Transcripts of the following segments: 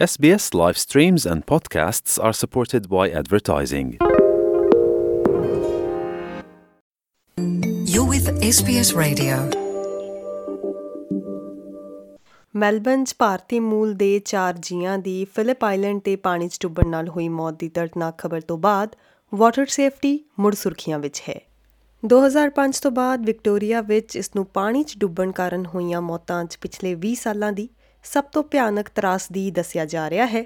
SBS live streams and podcasts are supported by advertising. You're with SBS Radio. Melbourne 'ਚ ਭਾਰਤੀ ਮੂਲ ਦੇ ਚਾਰ ਜੀਆਂ ਦੀ ਫਿਲਿਪ ਆਈਲੈਂਡ ਤੇ ਪਾਣੀ 'ਚ ਡੁੱਬਣ ਨਾਲ ਹੋਈ ਮੌਤ ਦੀ ਦਰਦਨਾਕ ਖਬਰ ਤੋਂ ਬਾਅਦ ਵਾਟਰ ਸੇਫਟੀ ਮੁੜ ਸੁਰਖੀਆਂ ਵਿੱਚ ਹੈ 2005 ਤੋਂ ਬਾਅਦ ਵਿਕਟੋਰੀਆ ਵਿੱਚ ਇਸ ਨੂੰ ਪਾਣੀ 'ਚ ਡੁੱਬਣ ਕਾਰਨ ਹੋਈਆਂ ਮੌਤਾਂ 'ਚ ਪਿਛਲੇ 20 ਸਾਲਾਂ ਦੀ ਸਭ ਤੋਂ ਭਿਆਨਕ ਤਰਾਸਦੀ ਦੱਸਿਆ ਜਾ ਰਿਹਾ ਹੈ।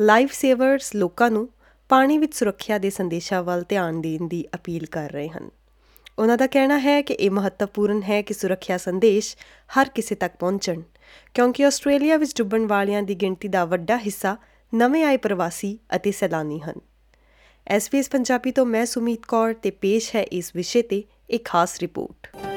ਲਾਈਫ ਸੇਵਰਸ ਲੋਕਾਂ ਨੂੰ ਪਾਣੀ ਵਿੱਚ ਸੁਰੱਖਿਆ ਦੇ ਸੰਦੇਸ਼ਾਂ ਵੱਲ ਧਿਆਨ ਦੇਣ ਦੀ ਅਪੀਲ ਕਰ ਰਹੇ ਹਨ। ਉਹਨਾਂ ਦਾ ਕਹਿਣਾ ਹੈ ਕਿ ਇਹ ਮਹੱਤਵਪੂਰਨ ਹੈ ਕਿ ਸੁਰੱਖਿਆ ਸੰਦੇਸ਼ ਹਰ ਕਿਸੇ ਤੱਕ ਪਹੁੰਚਣ, ਕਿਉਂਕਿ ਆਸਟ੍ਰੇਲੀਆ ਵਿੱਚ ਡੁੱਬਣ ਵਾਲਿਆਂ ਦੀ ਗਿਣਤੀ ਦਾ ਵੱਡਾ ਹਿੱਸਾ ਨਵੇਂ ਆਏ ਪ੍ਰਵਾਸੀ ਅਤੇ ਸੈਲਾਨੀ ਹਨ। ਐਸਪੀਐਸ ਪੰਜਾਬੀ ਤੋਂ ਮੈਂ ਸੁਮੀਤ ਕੌਰ ਤੇ ਪੇਸ਼ ਹੈ ਇਸ ਵਿਸ਼ੇ ਤੇ ਇੱਕ ਖਾਸ ਰਿਪੋਰਟ।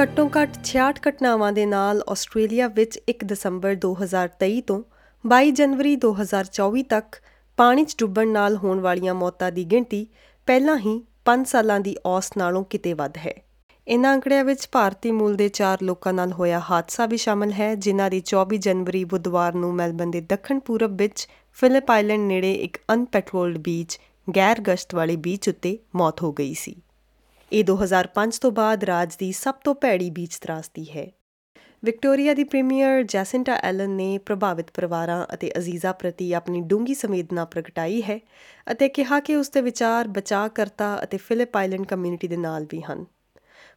ਘੱਟੋ ਘੱਟ 66 ਘਟਨਾਵਾਂ ਦੇ ਨਾਲ ਆਸਟ੍ਰੇਲੀਆ ਵਿੱਚ 1 ਦਸੰਬਰ 2023 ਤੋਂ 22 ਜਨਵਰੀ 2024 ਤੱਕ ਪਾਣੀ 'ਚ ਡੁੱਬਣ ਨਾਲ ਹੋਣ ਵਾਲੀਆਂ ਮੌਤਾਂ ਦੀ ਗਿਣਤੀ ਪਹਿਲਾਂ ਹੀ 5 ਸਾਲਾਂ ਦੀ ਔਸ ਨਾਲੋਂ ਕਿਤੇ ਵੱਧ ਹੈ। ਇਨ੍ਹਾਂ ਅੰਕੜਿਆਂ ਵਿੱਚ ਭਾਰਤੀ ਮੂਲ ਦੇ 4 ਲੋਕਾਂ ਨਾਲ ਹੋਇਆ ਹਾਦਸਾ ਵੀ ਸ਼ਾਮਲ ਹੈ, ਜਿਨ੍ਹਾਂ ਦੀ 24 ਜਨਵਰੀ ਬੁੱਧਵਾਰ ਨੂੰ ਮੈਲਬਨ ਦੇ ਦੱਖਣ ਪੂਰਬ ਵਿੱਚ ਫਿਲਿਪ ਆਈਲੈਂਡ ਨੇੜੇ ਇੱਕ ਅਨਪੈਟਰੋਲਡ ਬੀਚ ਗੈਰ ਗਸ਼ਤ ਵਾਲੇ ਬੀਚ ਉੱਤੇ ਮੌਤ ਹੋ ਗਈ ਸੀ। ਇਹ 2005 ਤੋਂ ਬਾਅਦ ਰਾਜ ਦੀ ਸਭ ਤੋਂ ਭੈੜੀ ਬੀਚ ਤਰਾਸਦੀ ਹੈ। ਵਿਕਟੋਰੀਆ ਦੀ ਪ੍ਰੀਮੀਅਰ ਜੈਸਿੰਟਾ ਐਲਨ ਨੇ ਪ੍ਰਭਾਵਿਤ ਪਰਿਵਾਰਾਂ ਅਤੇ ਅਜ਼ੀਜ਼ਾਂ ਪ੍ਰਤੀ ਆਪਣੀ ਡੂੰਗੀ ਸੰਵੇਦਨਾ ਪ੍ਰਗਟਾਈ ਹੈ ਅਤੇ ਕਿਹਾ ਕਿ ਉਸ ਦੇ ਵਿਚਾਰ ਬਚਾਅਕਰਤਾ ਅਤੇ ਫਿਲਿਪ ਆਈਲੈਂਡ ਕਮਿਊਨਿਟੀ ਦੇ ਨਾਲ ਵੀ ਹਨ।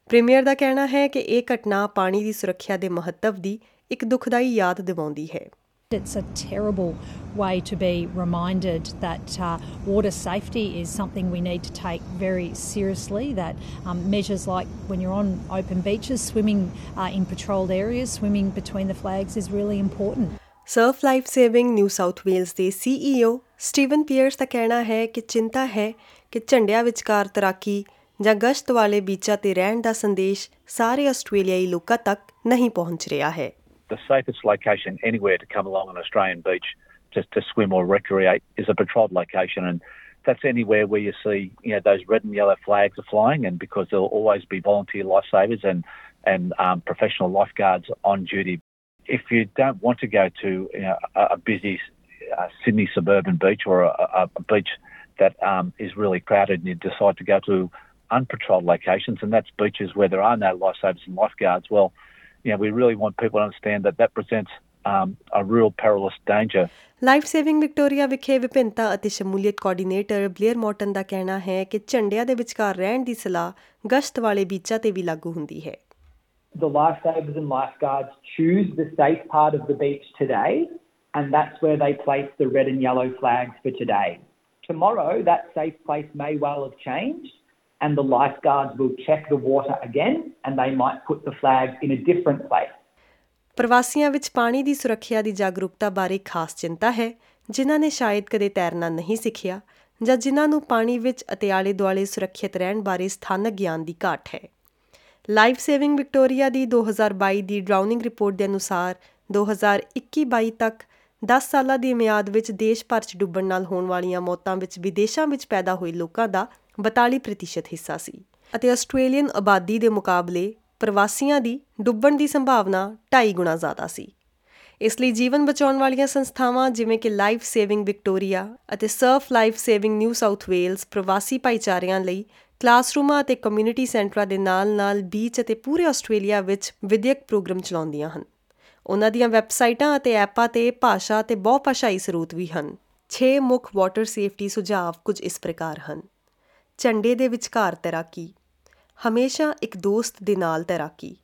ਪ੍ਰੀਮੀਅਰ ਦਾ ਕਹਿਣਾ ਹੈ ਕਿ ਇਹ ਘਟਨਾ ਪਾਣੀ ਦੀ ਸੁਰੱਖਿਆ ਦੇ ਮਹੱਤਵ ਦੀ ਇੱਕ ਦੁਖਦਾਈ ਯਾਦ ਦਿਵਾਉਂਦੀ ਹੈ। It's a terrible way to be reminded that uh, water safety is something we need to take very seriously. That um, measures like when you're on open beaches, swimming uh, in patrolled areas, swimming between the flags is really important. Surf life saving New South Wales ਦੇ CEO Steven Pearce ਦਾ ਕਹਿਣਾ ਹੈ ਕਿ ਚਿੰਤਾ ਹੈ ਕਿ ਝੰਡਿਆਂ ਵਿਚਕਾਰ ਤਰਾਕੀ ਜਾਂ ਗਸ਼ਤ ਵਾਲੇ ਬੀਚਾਂ ਤੇ ਰਹਿਣ ਦਾ ਸੰਦੇਸ਼ ਸਾਰੇ ਆਸਟ੍ਰੇਲੀਆਈ ਲੋਕਾਂ ਤੱਕ ਨਹੀਂ ਪਹੁੰਚ ਰਿਹਾ ਹੈ the safest location anywhere to come along an Australian beach just to swim or recreate is a patrolled location and that's anywhere where you see you know those red and yellow flags are flying and because there'll always be volunteer lifesavers and and um, professional lifeguards on duty. If you don't want to go to you know, a, a busy uh, Sydney suburban beach or a, a beach that um, is really crowded and you decide to go to unpatrolled locations and that's beaches where there are no lifesavers and lifeguards well you know, we really want people to understand that that presents um, a real perilous danger. Life saving Victoria ਵਿਖੇ ਵਿਭਿੰਨਤਾ ਅਤੇ ਸ਼ਮੂਲੀਅਤ coordinator Blair Merton ਦਾ ਕਹਿਣਾ ਹੈ ਕਿ ਝੰਡਿਆਂ ਦੇ ਵਿਚਕਾਰ ਰਹਿਣ ਦੀ ਸਲਾਹ ਗਸ਼ਤ ਵਾਲੇ ਬੀਚਾਂ ਤੇ ਵੀ ਲਾਗੂ ਹੁੰਦੀ ਹੈ The lifesavers and lifeguards choose the safe part of the beach today, and that's where they place the red and yellow flags for today. Tomorrow, that safe place may well have changed, and the lifeguards will check the water again, and they might put the flag in a different place. ਪ੍ਰਵਾਸੀਆਂ ਵਿੱਚ ਪਾਣੀ ਦੀ ਸੁਰੱਖਿਆ ਦੀ ਜਾਗਰੂਕਤਾ ਬਾਰੇ ਖਾਸ ਚਿੰਤਾ ਹੈ, ਜਿਨ੍ਹਾਂ ਨੇ ਸ਼ਾਇਦ ਕਦੇ ਤੈਰਨਾ ਨਹੀਂ ਸਿੱਖਿਆ, ਜਾਂ ਜਿਨ੍ਹਾਂ ਨੂੰ ਪਾਣੀ ਵਿੱਚ ਅਤੇ ਆਲੇ ਦੁਆਲੇ ਸੁਰੱਖਿਅਤ ਰਹਿਣ ਬਾਰੇ ਸਥਾਨਕ ਗਿਆਨ ਦੀ ਘਾਟ ਹੈ ਲਾਈਫ ਸੇਵਿੰਗ ਵਿਕਟੋਰੀਆ ਦੀ 2022 ਦੀ ਡਰਾਊਨਿੰਗ ਰਿਪੋਰਟ ਦੇ ਅਨੁਸਾਰ 2021-22 ਤੱਕ 10 ਸਾਲਾਂ ਦੀ ਮਿਆਦ ਵਿੱਚ ਦੇਸ਼ ਭਰ 'ਚ ਡੁੱਬਣ ਨਾਲ ਹੋਣ ਵਾਲੀਆਂ ਮੌਤਾਂ ਵਿੱਚ ਵਿਦੇਸ਼ਾਂ ਵਿੱਚ ਪੈਦਾ ਹੋਏ ਲੋਕਾਂ ਦਾ 42% ਹਿੱਸਾ ਸੀ ਅਤੇ ਆਸਟ੍ਰੇਲੀਅਨ ਆਬਾਦੀ ਦੇ ਮੁਕਾਬਲੇ ਪ੍ਰਵਾਸੀਆਂ ਦੀ ਡੁੱਬਣ ਦੀ ਸੰਭਾਵਨਾ 2.5 ਗੁਣਾ ਜ਼ਿਆਦਾ ਸੀ। ਇਸ ਲਈ ਜੀਵਨ ਬਚਾਉਣ ਵਾਲੀਆਂ ਸੰਸਥਾਵਾਂ ਜਿਵੇਂ ਕਿ ਲਾਈਫ ਸੇਵਿੰਗ ਵਿਕਟੋਰੀਆ ਅਤੇ surf life saving New South Wales ਪ੍ਰਵਾਸੀ ਭਾਈਚਾਰਿਆਂ ਲਈ ਕਲਾਸਰੂਮਾਂ ਅਤੇ ਕਮਿਊਨਿਟੀ ਸੈਂਟਰਾਂ ਦੇ ਨਾਲ-ਨਾਲ ਬੀਚ ਅਤੇ ਪੂਰੇ ਆਸਟ੍ਰੇਲੀਆ ਵਿੱਚ ਵਿਦਿਅਕ ਪ੍ਰੋਗਰਾਮ ਚਲਾਉਂਦੀਆਂ ਹਨ। ਉਹਨਾਂ ਦੀਆਂ ਵੈਬਸਾਈਟਾਂ ਅਤੇ ਐਪਾਂ ਤੇ ਭਾਸ਼ਾ ਤੇ ਬਹੁਭਾਸ਼ਾਈ ਸਰੋਤ ਵੀ ਹਨ। 6 ਮੁੱਖ ਵਾਟਰ ਸੇਫਟੀ ਸੁਝਾਅ ਕੁਝ ਇਸ ਪ੍ਰਕਾਰ ਹਨ। ਝੰਡੇ ਦੇ ਵਿਚਕਾਰ ਤੈਰਾਕੀ। ਹਮੇਸ਼ਾ ਇੱਕ ਦੋਸਤ ਦੇ ਨਾਲ ਤੈਰਾਕੀ।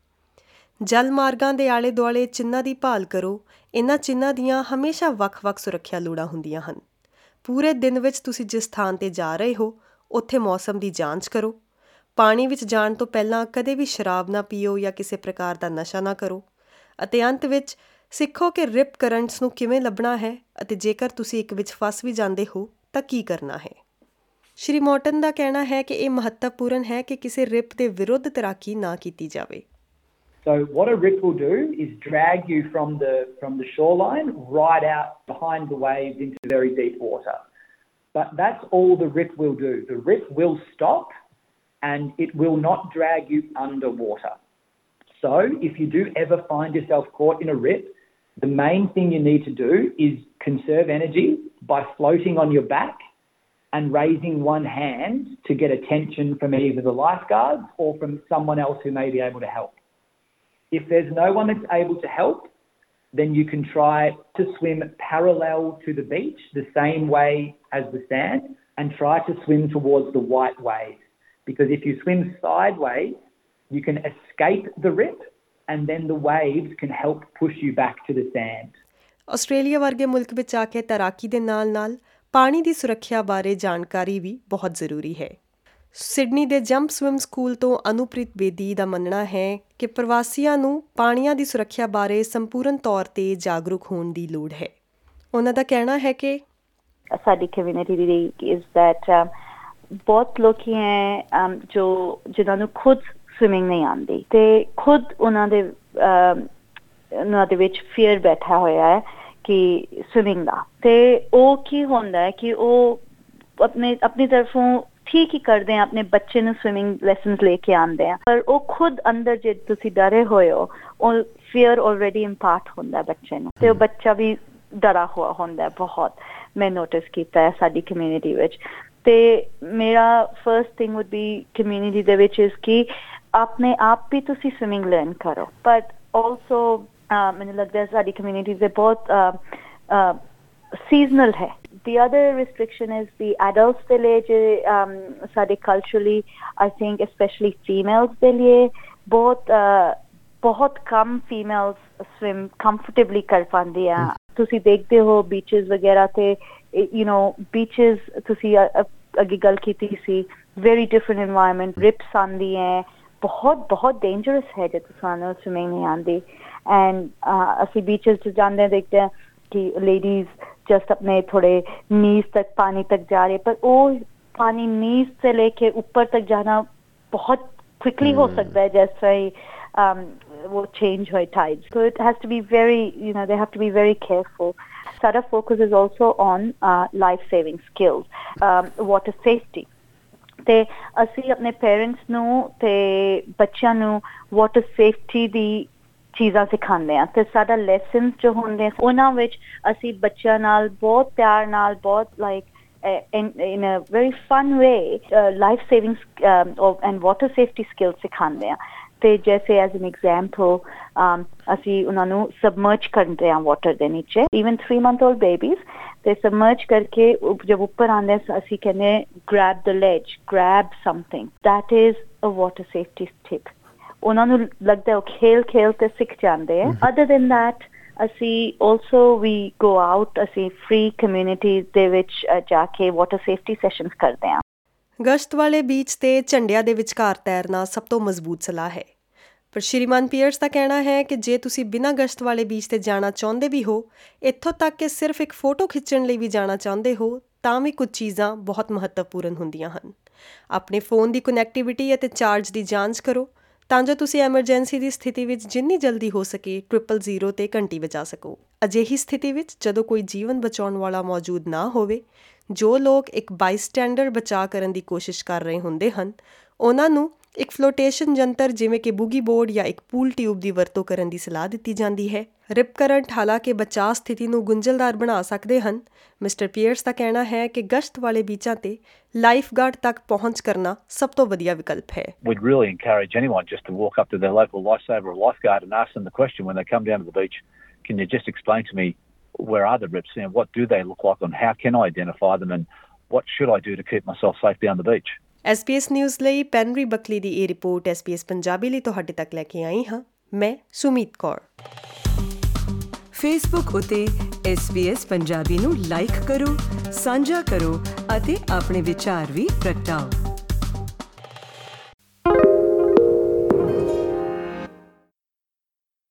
ਜਲ ਮਾਰਗਾਂ ਦੇ ਆਲੇ ਦੁਆਲੇ ਚਿੰਨ੍ਹਾਂ ਦੀ ਭਾਲ ਕਰੋ ਇਹਨਾਂ ਚਿੰਨ੍ਹਾਂ ਦੀਆਂ ਹਮੇਸ਼ਾ ਵੱਖ-ਵੱਖ ਸੁਰੱਖਿਆ ਲੋੜਾਂ ਹੁੰਦੀਆਂ ਹਨ। ਪੂਰੇ ਦਿਨ ਵਿੱਚ ਤੁਸੀਂ ਜਿਸ ਥਾਂ ਤੇ ਜਾ ਰਹੇ ਹੋ, ਉੱਥੇ ਮੌਸਮ ਦੀ ਜਾਂਚ ਕਰੋ। ਪਾਣੀ ਵਿੱਚ ਜਾਣ ਤੋਂ ਪਹਿਲਾਂ ਕਦੇ ਵੀ ਸ਼ਰਾਬ ਨਾ ਪੀਓ ਜਾਂ ਕਿਸੇ ਪ੍ਰਕਾਰ ਦਾ ਨਸ਼ਾ ਨਾ ਕਰੋ। ਅਤੇ ਅੰਤ ਵਿੱਚ ਸਿੱਖੋ ਕਿ ਰਿਪ ਕਰੰਟਸ ਨੂੰ ਕਿਵੇਂ ਲੱਭਣਾ ਹੈ ਅਤੇ ਜੇਕਰ ਤੁਸੀਂ ਇੱਕ ਵਿੱਚ ਫਸ ਵੀ ਜਾਂਦੇ ਹੋ, ਤਾਂ ਕੀ ਕਰਨਾ ਹੈ। ਸ਼੍ਰੀ ਮੋਟਨ ਦਾ ਕਹਿਣਾ ਹੈ ਕਿ ਇਹ ਮਹੱਤਵਪੂਰਨ ਹੈ ਕਿ ਕਿਸੇ ਰਿਪ ਦੇ ਵਿਰੁੱਧ ਤੈਰਾਕੀ ਨਾ ਕੀਤੀ ਜਾਵੇ So what a rip will do is drag you from the from the shoreline right out behind the waves into very deep water. But that's all the rip will do. The rip will stop and it will not drag you underwater. So, if you do ever find yourself caught in a rip, the main thing you need to do is conserve energy by floating on your back and raising one hand to get attention from either the lifeguards or from someone else who may be able to help. If there's no one that's able to help, then you can try to swim parallel to the beach, the same way as the sand, and try to swim towards the white waves. Because if you swim sideways, you can escape the rip, and then the waves can help push you back to the sand. Australia ਵਰਗੇ ਮੁਲਕ ਵਿੱਚ ਆ ਕੇ ਤੈਰਾਕੀ ਦੇ ਨਾਲ-ਨਾਲ ਪਾਣੀ ਦੀ ਸੁਰੱਖਿਆ ਬਾਰੇ ਜਾਣਕਾਰੀ ਵੀ ਬਹੁਤ ਜ਼ਰੂਰੀ ਹੈ। ਸਿਡਨੀ ਦੇ ਜੰਪ ਸਵਿਮ ਸਕੂਲ ਤੋਂ ਅਨੁਪ੍ਰੀਤ ਬੇਦੀ ਦਾ ਮੰਨਣਾ ਹੈ ਕਿ ਪ੍ਰਵਾਸੀਆਂ ਨੂੰ ਪਾਣੀਆਂ ਦੀ ਸੁਰੱਖਿਆ ਬਾਰੇ ਸੰਪੂਰਨ ਤੌਰ ਤੇ ਜਾਗਰੂਕ ਹੋਣ ਦੀ ਲੋੜ ਹੈ। ਉਹਨਾਂ ਦਾ ਕਹਿਣਾ ਹੈ ਕਿ ਸਾਡੀ ਕਮਿਊਨਿਟੀ ਦੀ ਇਸ ਦੈਟ ਬਹੁਤ ਲੋਕੀ ਹੈ um, ਜੋ ਜਿਨ੍ਹਾਂ ਨੂੰ ਖੁਦ ਸਵਿਮਿੰਗ ਨਹੀਂ ਆਉਂਦੀ ਤੇ ਖੁਦ ਉਹਨਾਂ ਦੇ um, ਉਹਨਾਂ ਦੇ ਵਿੱਚ ਫੀਅਰ ਬੈਠਾ ਹੋਇਆ ਹੈ। ਕਿ ਸਵਿਮਿੰਗ ਦਾ ਤੇ ਉਹ ਕੀ ਹੁੰਦਾ ਹੈ ਕਿ ਉਹ ਆਪਣੇ ਆਪਣੀ ਤਰਫੋਂ ਠੀਕ ਹੀ ਕਰਦੇ ਆ ਆਪਣੇ ਬੱਚੇ ਨੂੰ ਸਵਿਮਿੰਗ ਲੈਸਨਸ ਲੈ ਕੇ ਆਉਂਦੇ ਆ। ਪਰ ਉਹ ਖੁਦ ਅੰਦਰ ਜੇ ਤੁਸੀਂ ਡਰੇ ਹੋਏ ਹੋ ਉਹ ਫੀਅਰ ਆਲਰੇਡੀ ਇੰਪਾਰਟ ਹੁੰਦਾ ਬੱਚੇ ਨੂੰ। ਤੇ ਉਹ ਬੱਚਾ ਵੀ ਡਰਾ ਹੋਇਆ ਹੁੰਦਾ ਬਹੁਤ। ਮੈਂ ਨੋਟਿਸ ਕੀਤਾ ਹੈ ਸਾਡੀ ਕਮਿਊਨਿਟੀ ਵਿੱਚ। ਤੇ ਮੇਰਾ first thing would be community ਦੇ ਵਿੱਚ ਇਸ ਕਿ ਆਪਣੇ ਆਪ ਵੀ ਤੁਸੀਂ ਸਵਿਮਿੰਗ ਲਰਨ ਕਰੋ। ਬਟ ਆਲਸੋ ਮੈਨੂੰ ਲੱਗਦਾ ਹੈ ਸਾਡੀ ਕਮਿਊਨਿਟੀ ਦੇ ਬਹੁਤ seasonal ਹੈ the other restriction is the adults ਦੇ ਲਈ ਜੇ um, ਸਾਡੇ culturally I think especially females ਦੇ ਲਈ ਬਹੁਤ uh, ਬਹੁਤ ਕਮ females swim comfortably ਕਰ ਪਾਉਂਦੀਆਂ ਤੁਸੀਂ ਦੇਖਦੇ ਹੋ beaches ਵਗੈਰਾ ਤੇ you know beaches ਤੁਸੀਂ ਅੱਗੇ ਗੱਲ ਕੀਤੀ ਸੀ very different environment rips ਆਉਂਦੀ ਹੈ ਬਹੁਤ ਬਹੁਤ dangerous ਹੈ ਜੇ ਤੁਹਾਨੂੰ swimming ਨਹੀਂ ਆਉਂਦੀ ਐਂਡ ਅਸੀਂ ਬੀਚਸ ਤੇ ਜਾਂਦੇ ਦੇਖਦੇ ਆ ਕਿ ਲੇਡੀਜ਼ ਜਸਟ ਆਪਣੇ ਥੋੜੇ ਨੀਸ ਤੱਕ ਪਾਣੀ ਤੱਕ ਜਾ ਰਹੇ ਪਰ ਉਹ ਪਾਣੀ ਨੀਸ ਸੇ ਲੈ ਕੇ ਉੱਪਰ ਤੱਕ ਜਾਣਾ ਬਹੁਤ ਕੁਇਕਲੀ ਹੋ ਸਕਦਾ ਹੈ ਜੈਸੇ ਹੀ um, will change her tides. So it has to be very, you know, they have to be very careful. SADA focuses also on uh, life-saving skills, um, water safety. ਤੇ ਅਸੀਂ ਆਪਣੇ ਪੇਰੈਂਟਸ ਨੂੰ ਤੇ ਬੱਚਿਆਂ ਨੂੰ ਵਾਟਰ ਸੇਫਟੀ ਦੀ ਚੀਜ਼ਾਂ ਸਿਖਾਉਂਦੇ ਆ ਤੇ ਸਾਡਾ ਲੈਸਨਸ ਜੋ ਹੁੰਦੇ ਆ ਉਹਨਾਂ ਵਿੱਚ ਅਸੀਂ ਬੱਚਿਆਂ ਨਾਲ ਬਹੁਤ ਪਿਆਰ ਨਾਲ ਬਹੁਤ like in in a very fun way uh, life saving um, and water safety skills ਸਿਖਾਉਂਦੇ ਆ ਤੇ ਜੈਸੇ ਐਜ਼ ਐਨ ਐਗਜ਼ਾਮਪਲ ਅਸੀਂ ਉਹਨਾਂ ਨੂੰ ਸਬਮਰਜ ਕਰਦੇ ਆ ਵਾਟਰ ਦੇ ਨੀਚੇ ਇਵਨ 3 ਮੰਥ 올ਡ ਬੇਬੀਜ਼ ਤੇ ਸਬਮਰਜ ਕਰਕੇ ਜਦ ਉੱਪਰ ਆਉਂਦੇ ਅਸੀਂ ਕਹਿੰਦੇ grab the ledge grab something that is a water safety tip ਉਹਨਾਂ ਨੂੰ ਲੱਗਦਾ ਉਹ ਖੇਲ ਖੇਲ ਤੇ ਸਿੱਖ ਜਾਂਦੇ ਆ ਅਦਰ ਦੈਨ ਥੈਟ ਅਸੀਂ ਆਲਸੋ ਵੀ ਗੋ ਆਊਟ ਅਸੀਂ ਫ੍ਰੀ ਕਮਿਊਨਿਟੀ ਦੇ ਵਿੱਚ ਜਾ ਕੇ ਵਾਟਰ ਸੇਫਟੀ ਸੈਸ਼ਨਸ ਕਰਦੇ ਆ ਗਸ਼ਤ ਵਾਲੇ ਬੀਚ ਤੇ ਝੰਡਿਆਂ ਦੇ ਵਿਚਕਾਰ ਤੈਰਨਾ ਸਭ ਤੋਂ ਮਜ਼ਬੂਤ ਸਲਾਹ ਹੈ। ਪਰ ਸ਼੍ਰੀਮਾਨ ਪੀਅਰਸ ਦਾ ਕਹਿਣਾ ਹੈ ਕਿ ਜੇ ਤੁਸੀਂ ਬਿਨਾਂ ਗਸ਼ਤ ਵਾਲੇ ਬੀਚ ਤੇ ਜਾਣਾ ਚਾਹੁੰਦੇ ਵੀ ਹੋ ਇੱਥੋਂ ਤੱਕ ਕਿ ਸਿਰਫ ਇੱਕ ਫੋਟੋ ਖਿੱਚਣ ਲਈ ਵੀ ਜਾਣਾ ਚਾਹੁੰਦੇ ਹੋ ਤਾਂ ਵੀ ਕੁਝ ਚੀਜ਼ਾਂ ਬਹੁਤ ਮਹੱਤਵਪੂਰਨ ਹੁੰਦੀਆਂ ਹਨ। ਆਪਣੇ ਫੋਨ ਦੀ ਕਨੈਕਟੀਵਿਟੀ ਅਤੇ ਚਾਰਜ ਦੀ ਜਾਂਚ ਕਰੋ ਤਾਂ ਜੋ ਤੁਸੀਂ ਐਮਰਜੈਂਸੀ ਦੀ ਸਥਿਤੀ ਵਿੱਚ ਜਿੰਨੀ ਜਲਦੀ ਹੋ ਸਕੇ 000 ਤੇ ਘੰਟੀ ਵਜਾ ਸਕੋ। ਅਜਿਹੀ ਸਥਿਤੀ ਵਿੱਚ ਜਦੋਂ ਕੋਈ ਜੀਵਨ ਬਚਾਉਣ ਵਾਲਾ ਮੌਜੂਦ ਨਾ ਹੋਵੇ, ਜੋ ਲੋਕ ਇੱਕ ਬਾਈਸਟੈਂਡਰ ਬਚਾ ਕਰਨ ਦੀ ਕੋਸ਼ਿਸ਼ ਕਰ ਰਹੇ ਹੁੰਦੇ ਹਨ, ਉਹਨਾਂ ਨੂੰ ਇੱਕ ਫਲੋਟੇਸ਼ਨ ਜੰਤਰ ਜਿਵੇਂ ਕਿ ਬੂਗੀ ਬੋਰਡ ਜਾਂ ਇੱਕ ਪੂਲ ਟਿਊਬ ਦੀ ਵਰਤੋਂ ਕਰਨ ਦੀ ਸਲਾਹ ਦਿੱਤੀ ਜਾਂਦੀ ਹੈ ਰਿਪ ਕਰੰਟ ਹਾਲਾਂਕਿ ਬਚਾਅ ਸਥਿਤੀ ਨੂੰ ਗੁੰਝਲਦਾਰ ਬਣਾ ਸਕਦੇ ਹਨ ਮਿਸਟਰ ਪੀਅਰਸ ਦਾ ਕਹਿਣਾ ਹੈ ਕਿ ਗਸ਼ਤ ਵਾਲੇ ਬੀਚਾਂ ਤੇ ਲਾਈਫ ਗਾਰਡ ਤੱਕ ਪਹੁੰਚ ਕਰਨਾ ਸਭ ਤੋਂ ਵਧੀਆ ਵਿਕਲਪ ਹੈ We'd really encourage anyone just to walk up to their local lifesaver or lifeguard and ask them the question when they come down to the beach, can you just explain to me where are the rips and what do they look like and how can I identify them and what should I do to keep myself safe down the beach? SBS news ਲਈ ਪੈਨਰੀ ਬਕਲੀ ਦੀ ਇਹ report SBS Punjabi ਲਈ ਤੁਹਾਡੇ ਤੱਕ ਲੈ ਕੇ ਆਈ ਹਾਂ। ਮੈਂ Sumeet Kaur. Facebook ਉਤੇ SBS ਪੰਜਾਬੀ ਨੂੰ ਲਾਈਕ ਕਰੋ, ਸਾਂਝਾ ਕਰੋ ਅਤੇ ਆਪਣੇ ਵਿਚਾਰ ਵੀ ਪ੍ਰਗਟਾਓ।